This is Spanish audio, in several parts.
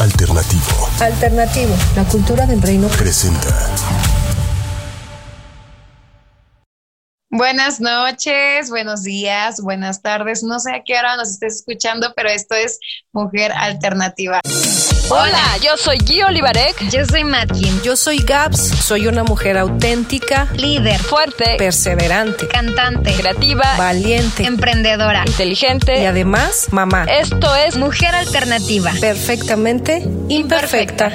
Alternativo. Alternativo, la cultura del reino. Presenta. Buenas noches, buenos días, buenas tardes. No sé a qué hora nos estés escuchando, pero esto es Mujer Alternativa. Hola, yo soy Gui Olivarek. Yo soy Matkin. Yo soy Gaps, soy una mujer auténtica, líder, fuerte, perseverante, cantante, creativa, valiente, emprendedora, inteligente y además mamá. Esto es Mujer Alternativa. Perfectamente imperfecta.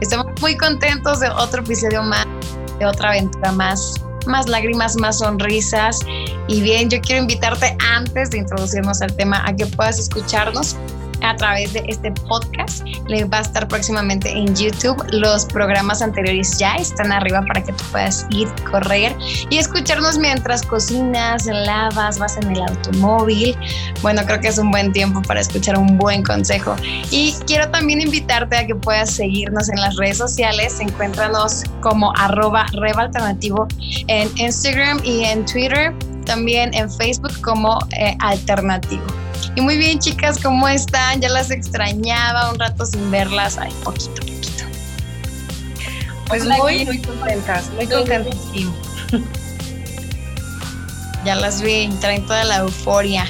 Estamos muy contentos de otro episodio más, de otra aventura más, más lágrimas, más sonrisas. Y bien, yo quiero invitarte antes de introducirnos al tema a que puedas escucharnos a través de este podcast. Le va a estar próximamente en YouTube. Los programas anteriores ya están arriba para que tú puedas ir, correr y escucharnos mientras cocinas, lavas, vas en el automóvil. Bueno, creo que es un buen tiempo para escuchar un buen consejo. Y quiero también invitarte a que puedas seguirnos en las redes sociales. Encuéntranos como arroba alternativo en Instagram y en Twitter. También en Facebook como eh, alternativo. Y muy bien, chicas, ¿cómo están? Ya las extrañaba un rato sin verlas. Ay, poquito, poquito. Pues muy, muy contentas, muy contentas. Ya las vi, traen toda la euforia.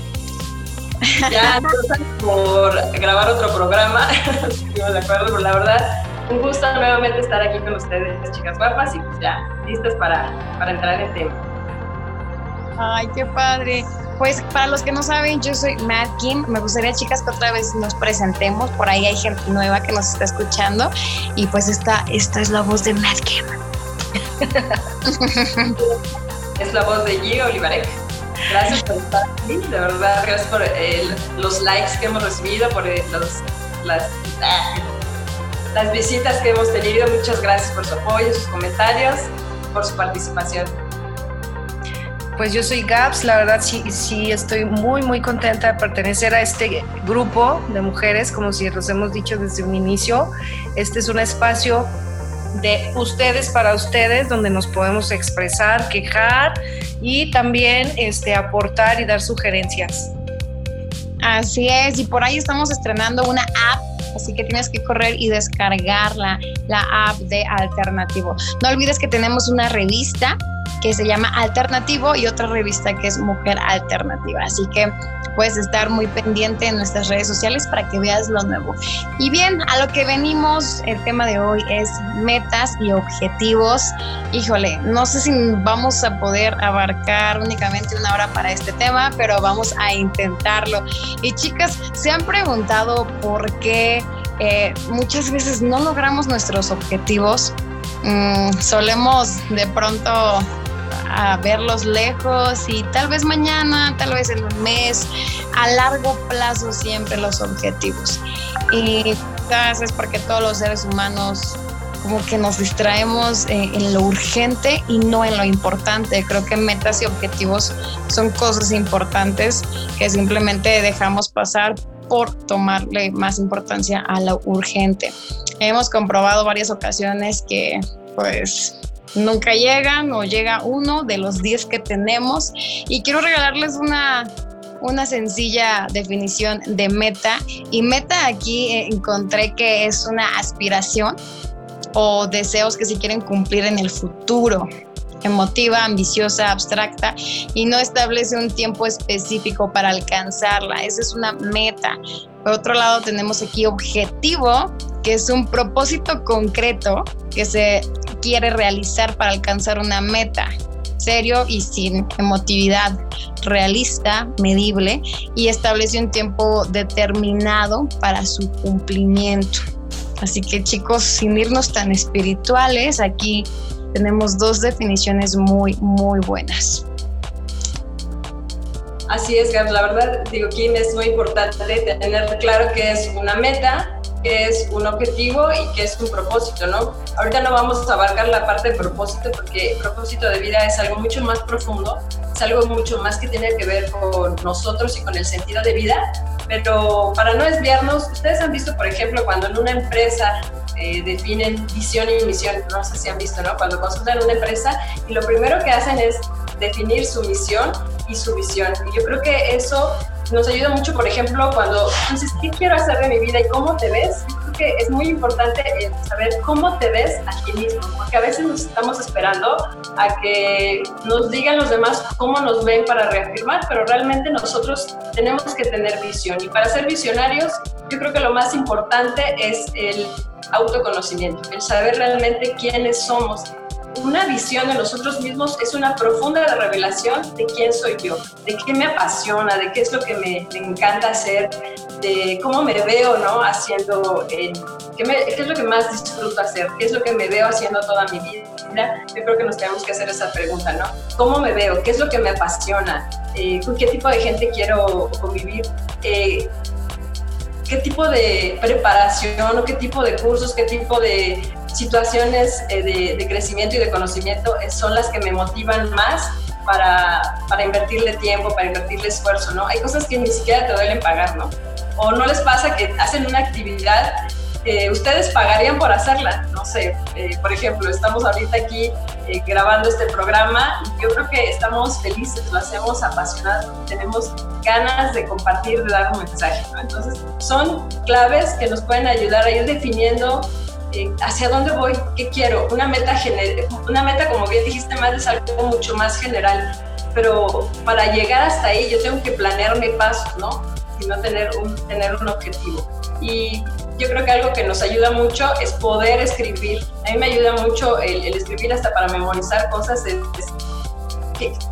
Ya por grabar otro programa, de acuerdo, pero la verdad, un gusto nuevamente estar aquí con ustedes, chicas guapas, y pues ya, listas para, para entrar en el tema. Ay, qué padre. Pues para los que no saben, yo soy Matt Kim. Me gustaría, chicas, que otra vez nos presentemos. Por ahí hay gente nueva que nos está escuchando. Y pues esta, esta es la voz de Matt Kim. es la voz de Gio Olivarek. Gracias por estar aquí, de verdad, gracias por los likes que hemos recibido, por los, las, las visitas que hemos tenido. Muchas gracias por su apoyo, sus comentarios, por su participación. Pues yo soy Gaps, la verdad sí, sí estoy muy, muy contenta de pertenecer a este grupo de mujeres, como si los hemos dicho desde un inicio. Este es un espacio de ustedes para ustedes, donde nos podemos expresar, quejar y también este, aportar y dar sugerencias. Así es, y por ahí estamos estrenando una app así que tienes que correr y descargarla, la app de Alternativo. No olvides que tenemos una revista que se llama Alternativo y otra revista que es Mujer Alternativa. Así que puedes estar muy pendiente en nuestras redes sociales para que veas lo nuevo. Y bien, a lo que venimos, el tema de hoy es metas y objetivos. Híjole, no sé si vamos a poder abarcar únicamente una hora para este tema, pero vamos a intentarlo. Y chicas, ¿se han preguntado por qué eh, muchas veces no logramos nuestros objetivos? Mm, solemos de pronto a verlos lejos y tal vez mañana, tal vez en un mes, a largo plazo siempre los objetivos. Y quizás es porque todos los seres humanos como que nos distraemos eh, en lo urgente y no en lo importante. Creo que metas y objetivos son cosas importantes que simplemente dejamos pasar por tomarle más importancia a lo urgente. Hemos comprobado varias ocasiones que pues nunca llegan o llega uno de los 10 que tenemos. Y quiero regalarles una, una sencilla definición de meta. Y meta aquí eh, encontré que es una aspiración o deseos que se quieren cumplir en el futuro emotiva, ambiciosa, abstracta y no establece un tiempo específico para alcanzarla. Esa es una meta. Por otro lado, tenemos aquí objetivo, que es un propósito concreto que se quiere realizar para alcanzar una meta serio y sin emotividad, realista, medible y establece un tiempo determinado para su cumplimiento. Así que chicos, sin irnos tan espirituales, aquí tenemos dos definiciones muy, muy buenas. Así es, Gab, la verdad, digo, Kim, es muy importante tener claro que es una meta qué es un objetivo y qué es un propósito, ¿no? Ahorita no vamos a abarcar la parte de propósito porque propósito de vida es algo mucho más profundo, es algo mucho más que tiene que ver con nosotros y con el sentido de vida, pero para no desviarnos, ustedes han visto, por ejemplo, cuando en una empresa eh, definen visión y misión, no sé si han visto, ¿no? Cuando consultan una empresa y lo primero que hacen es definir su misión y su visión. Y yo creo que eso nos ayuda mucho, por ejemplo, cuando dices, ¿qué quiero hacer de mi vida y cómo te ves? Yo creo que es muy importante saber cómo te ves a ti mismo, porque a veces nos estamos esperando a que nos digan los demás cómo nos ven para reafirmar, pero realmente nosotros tenemos que tener visión. Y para ser visionarios, yo creo que lo más importante es el autoconocimiento, el saber realmente quiénes somos una visión de nosotros mismos es una profunda revelación de quién soy yo, de qué me apasiona, de qué es lo que me, encanta hacer, de cómo me veo, ¿no? Haciendo, eh, qué, es lo que más disfruto hacer, qué es lo que me veo haciendo toda mi vida. Yo creo que nos tenemos que hacer esa pregunta, ¿no? ¿Cómo me veo? ¿Qué es lo que me apasiona? Eh, ¿Con qué tipo de gente quiero convivir? Eh, qué tipo de preparación qué tipo de cursos, qué tipo de situaciones eh, de, crecimiento y de conocimiento eh, son las que me motivan más para, para, invertirle tiempo, para invertirle esfuerzo, ¿no? Hay cosas que ni siquiera te duelen pagar, ¿no? O no les pasa que hacen una actividad ustedes pagarían por hacerla. No sé, eh, por ejemplo, estamos ahorita aquí grabando este programa y yo creo que estamos felices, lo hacemos apasionados, tenemos ganas de compartir, de dar un mensaje. Entonces, son claves que nos pueden ayudar a ir definiendo hacia dónde voy, qué quiero, una meta, una meta como bien dijiste más es algo mucho más general, pero para llegar hasta ahí yo tengo que planear mi paso, ¿no? Sino tener un, tener un objetivo. Y yo creo que algo que nos ayuda mucho es poder escribir. A mí me ayuda mucho el, escribir hasta para memorizar cosas,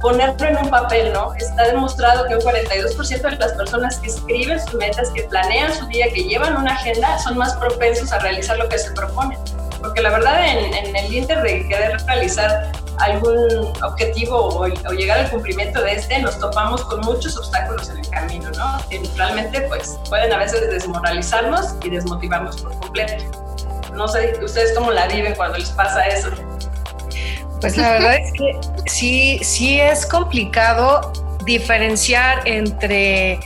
ponerlo en un papel, ¿no? Está demostrado que un 42% de las personas que escriben sus metas, que planean su día, que llevan una agenda, son más propensos a realizar lo que se propone. Porque la verdad, en, el inter de querer realizar algún objetivo o, llegar al cumplimiento de este, nos topamos con muchos obstáculos en el camino, ¿no? Que realmente, pues, pueden a veces desmoralizarnos y desmotivarnos por completo. No sé ustedes cómo la viven cuando les pasa eso. Pues la verdad es que sí, sí es complicado diferenciar entre,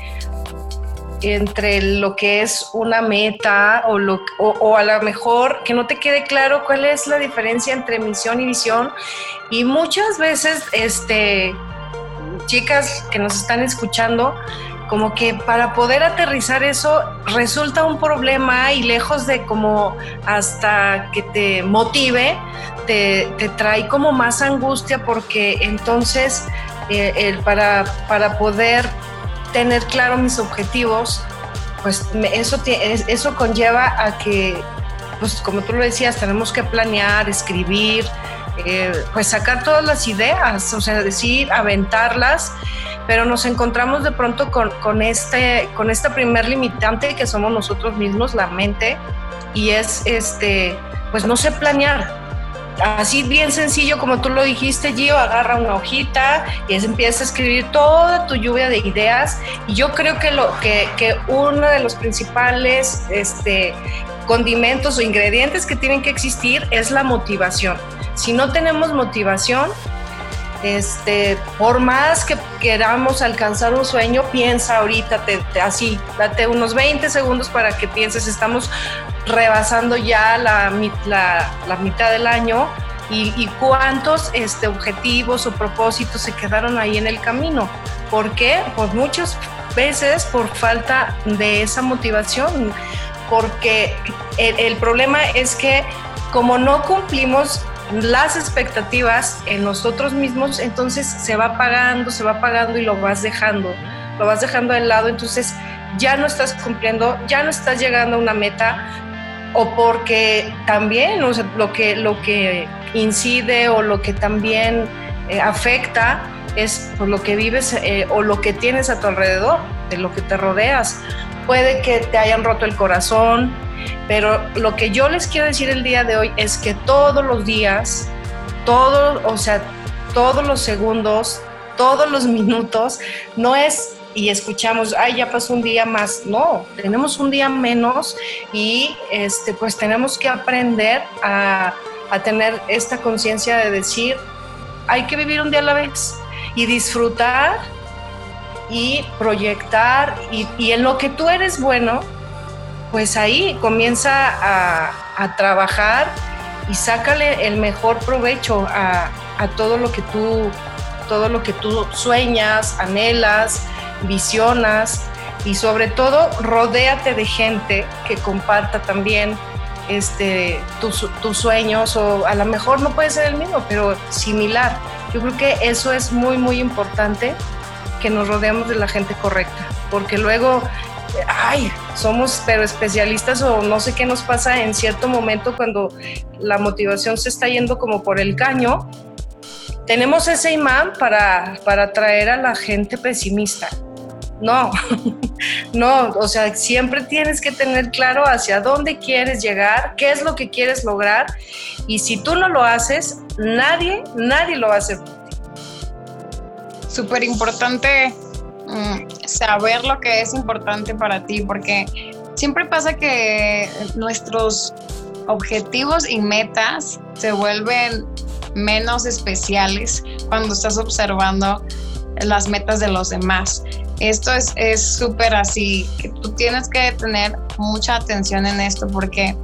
entre lo que es una meta o, lo, o, a lo mejor que no te quede claro cuál es la diferencia entre misión y visión. Y muchas veces, este, chicas que nos están escuchando, como que para poder aterrizar eso resulta un problema y lejos de como hasta que te motive, te, trae como más angustia porque entonces eh, el, para, para poder tener claro mis objetivos, pues eso, eso conlleva a que, pues como tú lo decías, tenemos que planear, escribir, eh, pues sacar todas las ideas, o sea, decir, aventarlas, pero nos encontramos de pronto con, este, con esta primer limitante que somos nosotros mismos, la mente, y es, este, pues no sé planear, así bien sencillo como tú lo dijiste, Gio, agarra una hojita y empieza a escribir toda tu lluvia de ideas. Y yo creo que, lo, que uno de los principales este, condimentos o ingredientes que tienen que existir es la motivación. Si no tenemos motivación, este, por más que queramos alcanzar un sueño, piensa ahorita, así, date unos 20 segundos para que pienses, estamos rebasando ya la, mitad del año y, cuántos este, objetivos o propósitos se quedaron ahí en el camino. ¿Por qué? Pues muchas veces por falta de esa motivación, porque el, el problema es que como no cumplimos las expectativas en nosotros mismos, entonces se va pagando, se va pagando y lo vas dejando, lo vas dejando de lado, entonces ya no estás cumpliendo, ya no estás llegando a una meta o porque también lo, que, lo que incide o lo que también eh, afecta es por lo que vives eh, o lo que tienes a tu alrededor, de lo que te rodeas. Puede que te hayan roto el corazón, pero lo que yo les quiero decir el día de hoy es que todos los días, todos, o sea, todos los segundos, todos los minutos, no es y escuchamos, ay, ya pasó un día más. No, tenemos un día menos y este, pues tenemos que aprender a, a tener esta conciencia de decir, hay que vivir un día a la vez y disfrutar y proyectar y, y en lo que tú eres bueno, pues ahí comienza a, trabajar y sácale el mejor provecho a, todo lo que tú todo lo que tú sueñas, anhelas, visionas y sobre todo rodéate de gente que comparta también este, tus, tus, sueños o a lo mejor no puede ser el mismo, pero similar. Yo creo que eso es muy, muy importante, que nos rodeamos de la gente correcta, porque luego, ay, somos pero especialistas o no sé qué nos pasa en cierto momento cuando la motivación se está yendo como por el caño. Tenemos ese imán para, para atraer a la gente pesimista no, no, o sea, siempre tienes que tener claro hacia dónde quieres llegar, qué es lo que quieres lograr y si tú no lo haces, nadie, nadie lo va a hacer. Súper importante mm, saber lo que es importante para ti, porque siempre pasa que nuestros objetivos y metas se vuelven menos especiales cuando estás observando las metas de los demás. Esto es súper así, que tú tienes que tener mucha atención en esto porque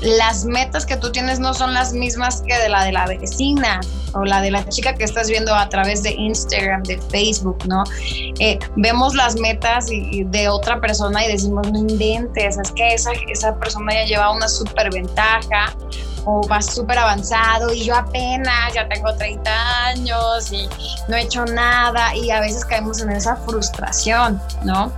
las metas que tú tienes no son las mismas que de la de la vecina o la de la chica que estás viendo a través de Instagram, de Facebook, ¿no? Eh, vemos las metas de otra persona y decimos, no inventes, es que esa, esa persona ya lleva una súper ventaja o va súper avanzado y yo apenas ya tengo 30 años y no he hecho nada y a veces caemos en esa frustración, ¿no?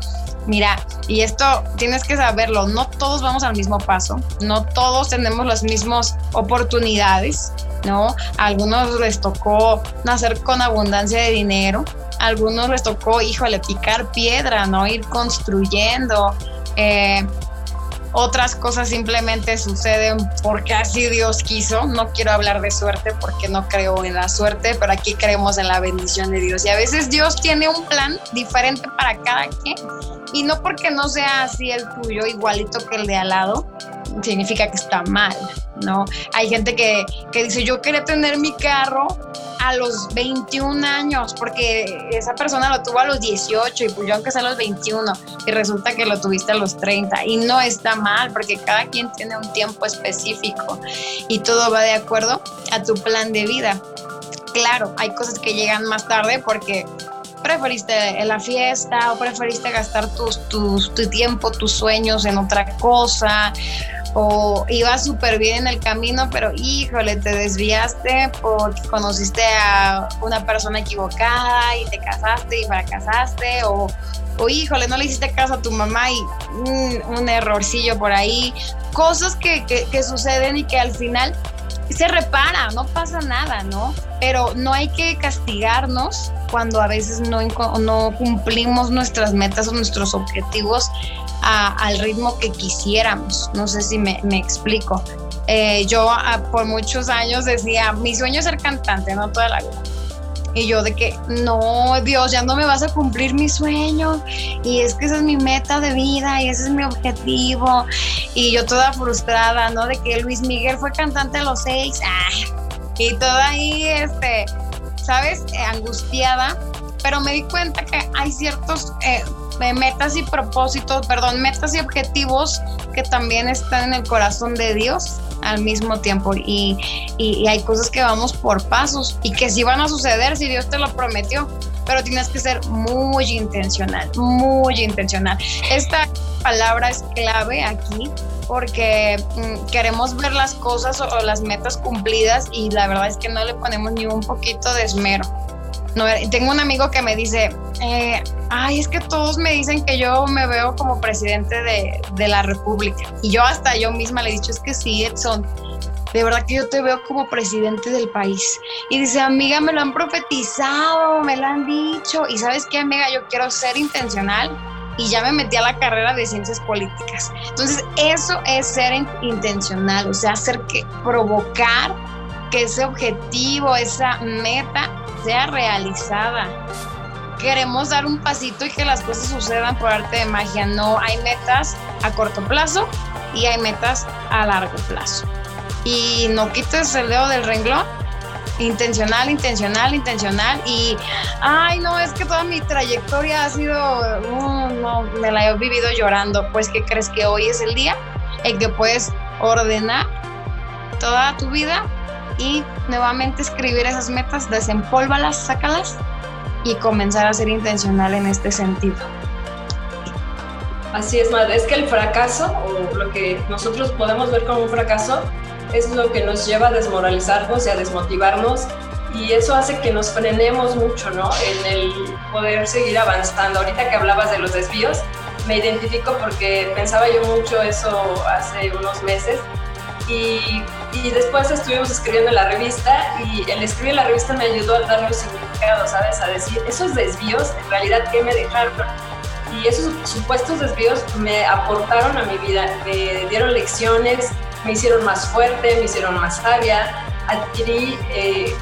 Mira, y esto tienes que saberlo, no todos vamos al mismo paso, no todos tenemos las mismas oportunidades, ¿no? A algunos les tocó nacer con abundancia de dinero, a algunos les tocó, híjole, picar piedra, ¿no? Ir construyendo. Eh, otras cosas simplemente suceden porque así Dios quiso. No quiero hablar de suerte porque no creo en la suerte, pero aquí creemos en la bendición de Dios. Y a veces Dios tiene un plan diferente para cada quien. Y no porque no sea así el tuyo, igualito que el de al lado, significa que está mal, ¿no? Hay gente que, que dice, yo quería tener mi carro a los 21 años, porque esa persona lo tuvo a los 18 y pues yo aunque sea a los 21 y resulta que lo tuviste a los 30 y no está mal porque cada quien tiene un tiempo específico y todo va de acuerdo a tu plan de vida. Claro, hay cosas que llegan más tarde porque preferiste la fiesta o preferiste gastar tus, tu tiempo, tus sueños en otra cosa o ibas súper bien en el camino, pero híjole, te desviaste porque conociste a una persona equivocada y te casaste y fracasaste, o, o híjole, no le hiciste caso a tu mamá y un errorcillo por ahí, cosas que, que suceden y que al final se repara, no pasa nada, ¿no? Pero no hay que castigarnos cuando a veces no, no cumplimos nuestras metas o nuestros objetivos al ritmo que quisiéramos. No sé si me, explico. Eh, yo por muchos años decía, mi sueño es ser cantante, no toda la vida. Y yo de que, no, Dios, ya no me vas a cumplir mi sueño. Y es que esa es mi meta de vida y ese es mi objetivo. Y yo toda frustrada, ¿no? De que Luis Miguel fue cantante a los seis. y toda ahí, este, ¿sabes? Eh, angustiada. Pero me di cuenta que hay ciertos eh, metas y propósitos, perdón, metas y objetivos que también están en el corazón de Dios al mismo tiempo y, y, hay cosas que vamos por pasos y que sí van a suceder si Dios te lo prometió, pero tienes que ser muy intencional, muy intencional. Esta palabra es clave aquí porque mm, queremos ver las cosas o, las metas cumplidas y la verdad es que no le ponemos ni un poquito de esmero. No, tengo un amigo que me dice, eh, ay, es que todos me dicen que yo me veo como presidente de, de, la República. Y yo hasta yo misma le he dicho, es que sí, Edson, de verdad que yo te veo como presidente del país. Y dice, amiga, me lo han profetizado, me lo han dicho. Y sabes qué, amiga, yo quiero ser intencional y ya me metí a la carrera de ciencias políticas. Entonces, eso es ser intencional, o sea, hacer que provocar que ese objetivo, esa meta sea realizada. Queremos dar un pasito y que las cosas sucedan por arte de magia. No, hay metas a corto plazo y hay metas a largo plazo. Y no quites el dedo del renglón. Intencional, intencional, intencional. Y, ay, no, es que toda mi trayectoria ha sido, no, no, me la he vivido llorando. Pues, ¿qué crees que hoy es el día en que puedes ordenar toda tu vida y nuevamente escribir esas metas, desempólvalas, sácalas y comenzar a ser intencional en este sentido. Así es, madre. Es que el fracaso, o lo que nosotros podemos ver como un fracaso, es lo que nos lleva a desmoralizarnos y a desmotivarnos. Y eso hace que nos frenemos mucho, ¿no? En el poder seguir avanzando. Ahorita que hablabas de los desvíos, me identifico porque pensaba yo mucho eso hace unos meses. Y, y después estuvimos escribiendo en la revista y el escribir la revista me ayudó a darle un significado, ¿sabes? A decir, esos desvíos, en realidad, ¿qué me dejaron? y esos supuestos desvíos me aportaron a mi vida, me dieron lecciones, me hicieron más fuerte, me hicieron más sabia, adquirí eh,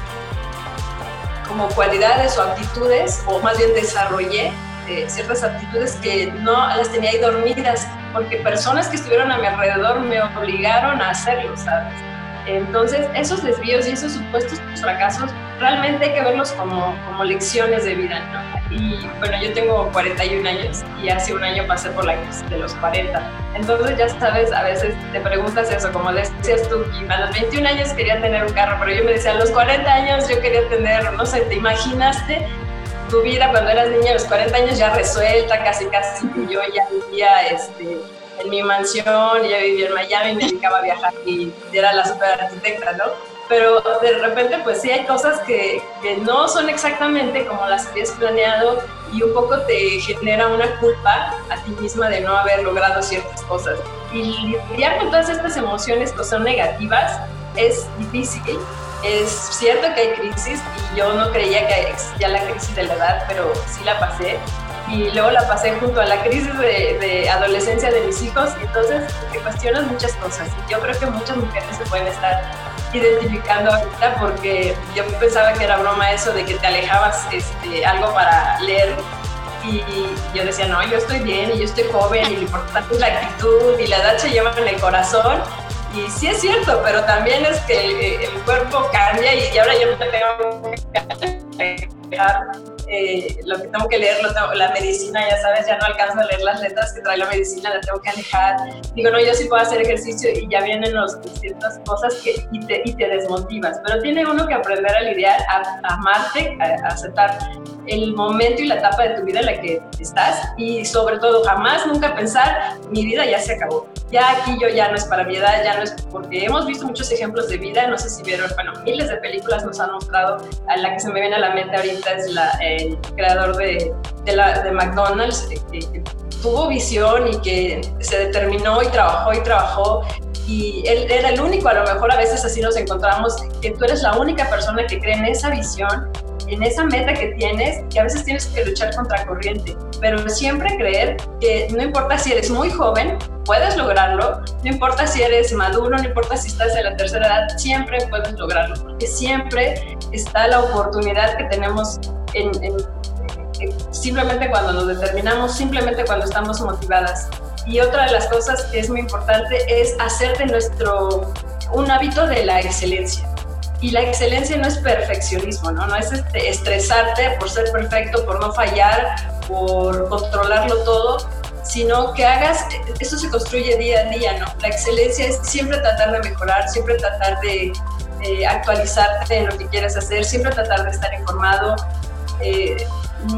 como cualidades o actitudes, o más bien desarrollé eh, ciertas actitudes que no las tenía ahí dormidas, porque personas que estuvieron a mi alrededor me obligaron a hacerlo, ¿sabes? Entonces, esos desvíos y esos supuestos fracasos realmente hay que verlos como, como lecciones de vida, ¿no? Y bueno, yo tengo 41 años y hace un año pasé por la crisis de los 40. Entonces, ya sabes, a veces te preguntas eso, como decías tú, y a los 21 años quería tener un carro, pero yo me decía, a los 40 años yo quería tener, no sé, ¿te imaginaste tu vida cuando eras niña a los 40 años ya resuelta, casi casi, yo ya vivía este, en mi mansión, ya vivía en Miami, me dedicaba a viajar y era la super arquitecta, ¿no? Pero de repente pues sí hay cosas que, que no son exactamente como las habías planeado y un poco te genera una culpa a ti misma de no haber logrado ciertas cosas. Y lidiar con todas estas emociones que son negativas es difícil. Es cierto que hay crisis y yo no creía que existía la crisis de la edad, pero sí la pasé. Y luego la pasé junto a la crisis de, adolescencia de mis hijos. Y entonces te cuestionas muchas cosas. Y yo creo que muchas mujeres se pueden estar identificando ahorita porque yo pensaba que era broma eso de que te alejabas este, algo para leer. Y yo decía, no, yo estoy bien y yo estoy joven y lo importante es la actitud y la edad se lleva en el corazón y sí es cierto, pero también es que el, cuerpo cambia y, ahora yo no tengo que eh, lo que tengo que leer, la medicina, ya sabes, ya no alcanzo a leer las letras que trae la medicina, la tengo que alejar. Digo, no, yo sí puedo hacer ejercicio y ya vienen los, ciertas cosas que, y, te, y te desmotivas. Pero tiene uno que aprender a lidiar, a, amarte, a, aceptar el momento y la etapa de tu vida en la que estás y sobre todo jamás nunca pensar mi vida ya se acabó. Ya aquí yo ya no es para mi edad ya no es porque hemos visto muchos ejemplos de vida. No sé si vieron bueno miles de películas nos han mostrado. A la que se me viene a la mente ahorita es la, el creador de, de, la, de McDonald's, eh, que, tuvo visión y que se determinó y trabajó y trabajó. Y él era el único, a lo mejor a veces así nos encontramos, que tú eres la única persona que cree en esa visión, en esa meta que tienes, que a veces tienes que luchar contra corriente, pero siempre creer que no importa si eres muy joven, puedes lograrlo, no importa si eres maduro, no importa si estás en la tercera edad, siempre puedes lograrlo, porque siempre está la oportunidad que tenemos en, simplemente cuando nos determinamos, simplemente cuando estamos motivadas. Y otra de las cosas que es muy importante es hacer de nuestro un hábito de la excelencia. Y la excelencia no es perfeccionismo, ¿no? No es este, estresarte por ser perfecto, por no fallar, por controlarlo todo, sino que hagas, eso se construye día a día, ¿no? La excelencia es siempre tratar de mejorar, siempre tratar de, de actualizarte en lo que quieres hacer, siempre tratar de estar informado, eh,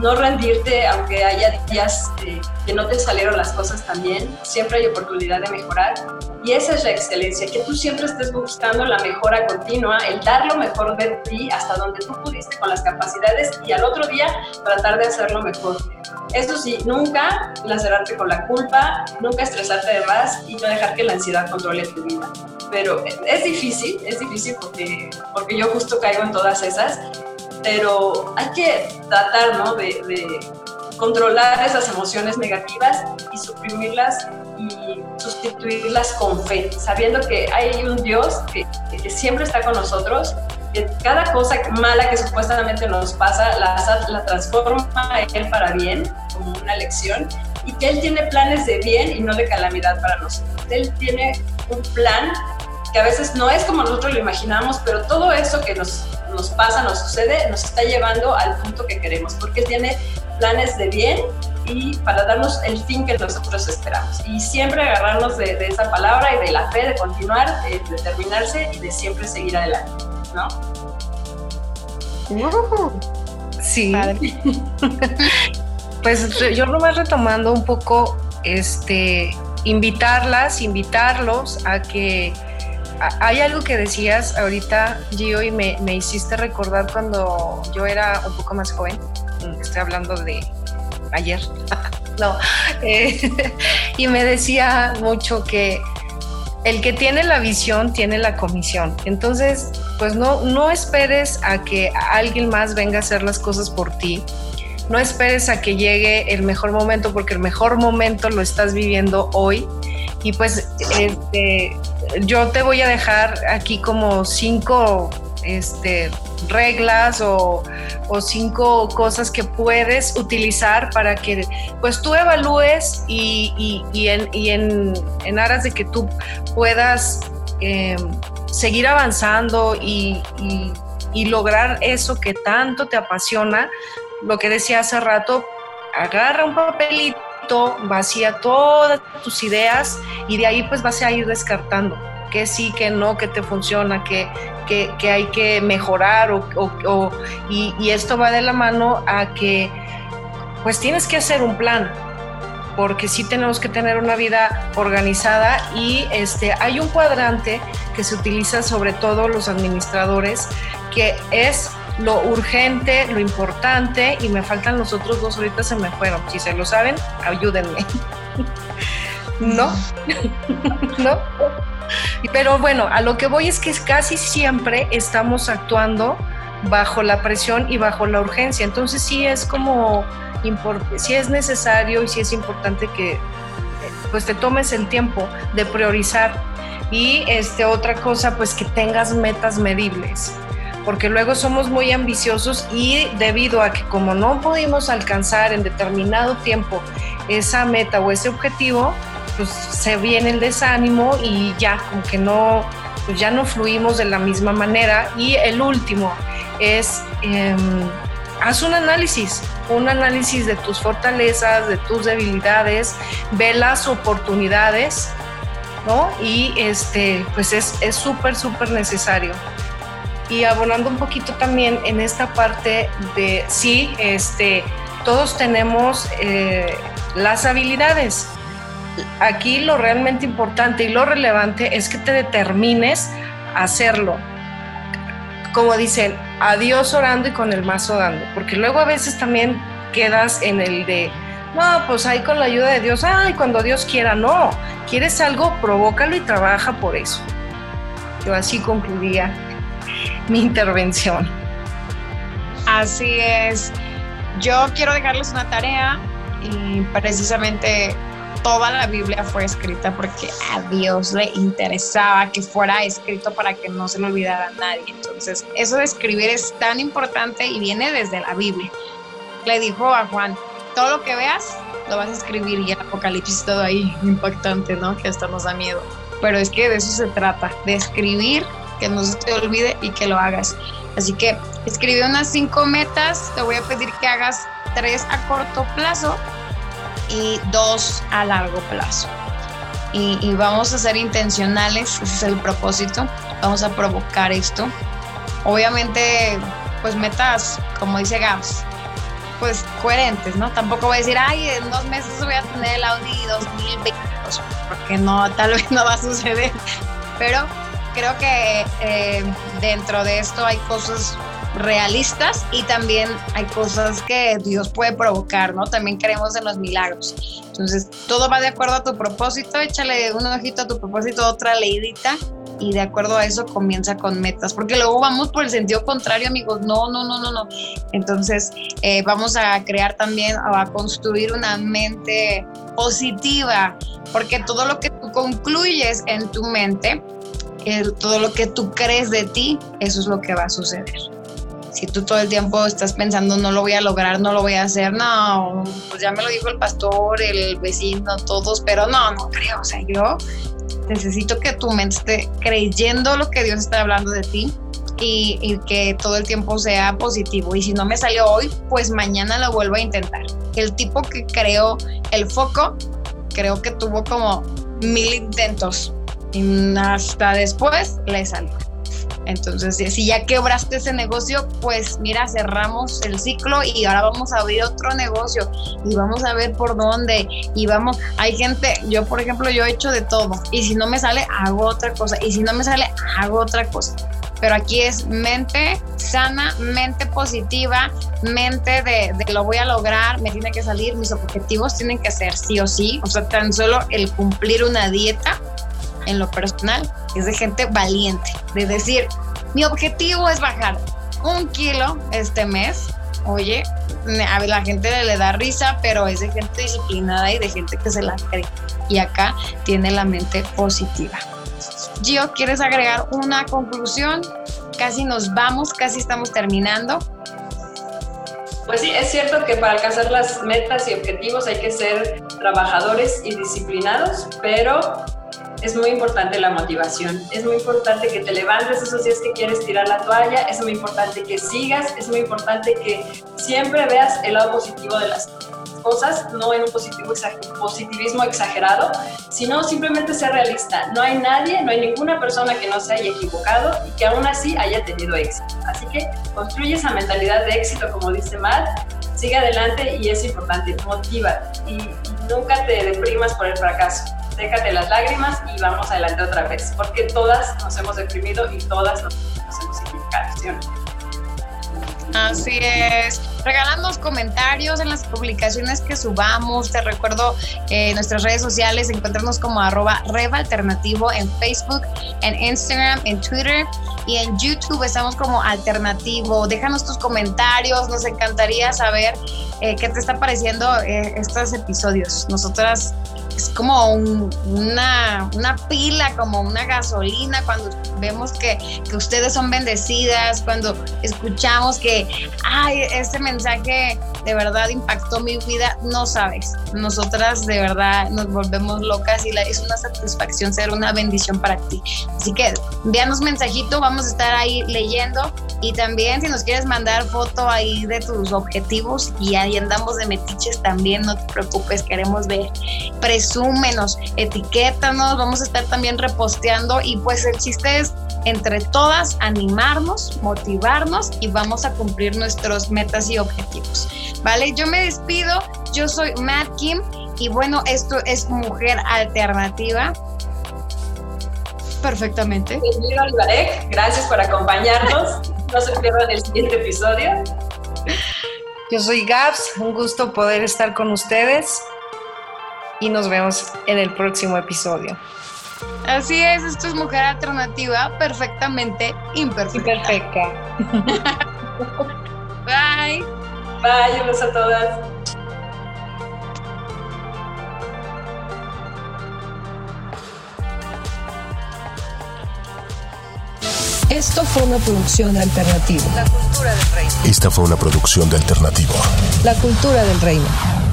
no rendirte aunque haya días eh, que no te salieron las cosas tan bien, siempre hay oportunidad de mejorar y esa es la excelencia, que tú siempre estés buscando la mejora continua, el dar lo mejor de ti hasta donde tú pudiste con las capacidades y al otro día tratar de hacerlo mejor. Eso sí, nunca lacerarte con la culpa, nunca estresarte de más y no dejar que la ansiedad controle tu vida. Pero es difícil, es difícil porque, porque yo justo caigo en todas esas pero hay que tratar ¿no? de, controlar esas emociones negativas y suprimirlas y sustituirlas con fe, sabiendo que hay un Dios que, siempre está con nosotros, que cada cosa mala que supuestamente nos pasa la, transforma Él para bien, como una lección, y que Él tiene planes de bien y no de calamidad para nosotros. Él tiene un plan que a veces no es como nosotros lo imaginamos, pero todo eso que nos nos pasa, nos sucede, nos está llevando al punto que queremos, porque tiene planes de bien y para darnos el fin que nosotros esperamos. Y siempre agarrarnos de, esa palabra y de la fe, de continuar, de determinarse y de siempre seguir adelante, ¿no? Sí. pues yo voy retomando un poco, este, invitarlas, invitarlos a que hay algo que decías ahorita, Gio, y me, me, hiciste recordar cuando yo era un poco más joven. Estoy hablando de ayer. no. Eh, y me decía mucho que el que tiene la visión tiene la comisión. Entonces, pues no, no esperes a que alguien más venga a hacer las cosas por ti. No esperes a que llegue el mejor momento, porque el mejor momento lo estás viviendo hoy. Y pues este, yo te voy a dejar aquí como cinco este, reglas o, cinco cosas que puedes utilizar para que pues tú evalúes y, en, aras de que tú puedas em, seguir avanzando y, lograr eso que tanto te apasiona, lo que decía hace rato, agarra un papelito, vacía todas tus ideas y de ahí pues vas a ir descartando que sí, que no, que te funciona, que, que, hay que mejorar o, y, esto va de la mano a que pues tienes que hacer un plan porque sí tenemos que tener una vida organizada y este hay un cuadrante que se utiliza sobre todo los administradores que es lo urgente, lo importante y me faltan los otros dos ahorita se me fueron. Si se lo saben, ayúdenme. ¿No? ¿No? Pero bueno, a lo que voy es que casi siempre estamos actuando bajo la presión y bajo la urgencia. Entonces sí es como, sí es necesario y sí es importante que pues te tomes el tiempo de priorizar. Y este, otra cosa, pues que tengas metas medibles porque luego somos muy ambiciosos y debido a que como no pudimos alcanzar en determinado tiempo esa meta o ese objetivo, pues se viene el desánimo y ya como que no, pues ya no fluimos de la misma manera. Y el último es, em, haz un análisis, un análisis de tus fortalezas, de tus debilidades, ve las oportunidades, ¿no? Y este, pues es súper, súper necesario. Y abonando un poquito también en esta parte de, sí, este, todos tenemos eh, las habilidades, aquí lo realmente importante y lo relevante es que te determines a hacerlo. Como dicen, adiós orando y con el mazo dando, porque luego a veces también quedas en el de, no, pues ahí con la ayuda de Dios, ay, cuando Dios quiera, no, quieres algo, provócalo y trabaja por eso. Yo así concluía mi intervención. Así es. Yo quiero dejarles una tarea y precisamente toda la Biblia fue escrita porque a Dios le interesaba que fuera escrito para que no se le olvidara a nadie. Entonces, eso de escribir es tan importante y viene desde la Biblia. Le dijo a Juan, todo lo que veas lo vas a escribir y el Apocalipsis todo ahí impactante, ¿no? Que hasta nos da miedo. Pero es que de eso se trata, de escribir, que no se te olvide y que lo hagas. Así que escribe unas cinco metas, te voy a pedir que hagas tres a corto plazo y dos a largo plazo. Y, vamos a ser intencionales, ese es el propósito, vamos a provocar esto. Obviamente, pues metas, como dice Gabs, pues coherentes, ¿no? Tampoco voy a decir, ay, en dos meses voy a tener el Audi 2020, porque no, tal vez no va a suceder. Pero creo que eh, dentro de esto hay cosas realistas y también hay cosas que Dios puede provocar, ¿no? También creemos en los milagros. Entonces, todo va de acuerdo a tu propósito, échale un ojito a tu propósito, otra leidita y de acuerdo a eso comienza con metas, porque luego vamos por el sentido contrario, amigos, no, no, no, no, no. Entonces, eh, vamos a crear también, a construir una mente positiva, porque todo lo que tú concluyes en tu mente, todo lo que tú crees de ti, eso es lo que va a suceder si tú todo el tiempo estás pensando no lo voy a lograr, no lo voy a hacer, no, pues ya me lo dijo el pastor, el vecino, todos, pero no, no creo, o sea, yo necesito que tu mente esté creyendo lo que Dios está hablando de ti y, que todo el tiempo sea positivo. Y si no me salió hoy, pues mañana lo vuelvo a intentar. El tipo que creó el foco, creo que tuvo como mil intentos y hasta después le salió. Entonces, si ya quebraste ese negocio, pues mira, cerramos el ciclo y ahora vamos a abrir otro negocio y vamos a ver por dónde y vamos, hay gente, yo por ejemplo, yo he hecho de todo y si no me sale, hago otra cosa y si no me sale, hago otra cosa. Pero aquí es mente sana, mente positiva, mente de, de lo voy a lograr, me tiene que salir, mis objetivos tienen que ser sí o sí. O sea, tan solo el cumplir una dieta en lo personal es de gente valiente, de decir, mi objetivo es bajar un kilo este mes. Oye, a la gente le, da risa, pero es de gente disciplinada y de gente que se la cree. Y acá tiene la mente positiva. Gio, ¿quieres agregar una conclusión? Casi nos vamos, casi estamos terminando. Pues sí, es cierto que para alcanzar las metas y objetivos hay que ser trabajadores y disciplinados, pero es muy importante la motivación, es muy importante que te levantes esos días que quieres tirar la toalla, es muy importante que sigas, es muy importante que siempre veas el lado positivo de las cosas, no en un positivo, positivismo exagerado, sino simplemente ser realista. No hay nadie, no hay ninguna persona que no se haya equivocado y que aún así haya tenido éxito. Así que construye esa mentalidad de éxito, como dice Matt, sigue adelante y es importante, motiva y nunca te deprimas por el fracaso déjate las lágrimas y vamos adelante otra vez, porque todas nos hemos deprimido y todas nos, hemos equivocado. Así es. Regálanos comentarios en las publicaciones que subamos. Te recuerdo en nuestras redes sociales, encontrarnos como arroba Reva Alternativo en Facebook, en Instagram, en Twitter y en YouTube estamos como Alternativo. Déjanos tus comentarios, nos encantaría saber eh, qué te está pareciendo eh, estos episodios. Nosotras es como una, una, pila, como una gasolina cuando vemos que, que, ustedes son bendecidas, cuando escuchamos que, ay, este mensaje de verdad impactó mi vida, no sabes. Nosotras de verdad nos volvemos locas y la, es una satisfacción ser una bendición para ti. Así que envíanos mensajito, vamos a estar ahí leyendo y también si nos quieres mandar foto ahí de tus objetivos y ahí andamos de metiches también, no te preocupes, queremos ver. Presúmenos, etiquétanos, vamos a estar también reposteando y pues el chiste es entre todas animarnos, motivarnos y vamos a cumplir nuestros metas y objetivos. ¿Vale? Yo me despido, yo soy Matt Kim y bueno, esto es Mujer Alternativa perfectamente. Gracias por acompañarnos. No se pierdan el siguiente episodio. Yo soy Gabs, un gusto poder estar con ustedes y nos vemos en el próximo episodio. Así es, esto es Mujer Alternativa, perfectamente imperfecta. Imperfecta. Bye. Bye, un a todas. Esto fue una producción de Alternativo. La cultura del reino. Esta fue una producción de Alternativo. La cultura del reino.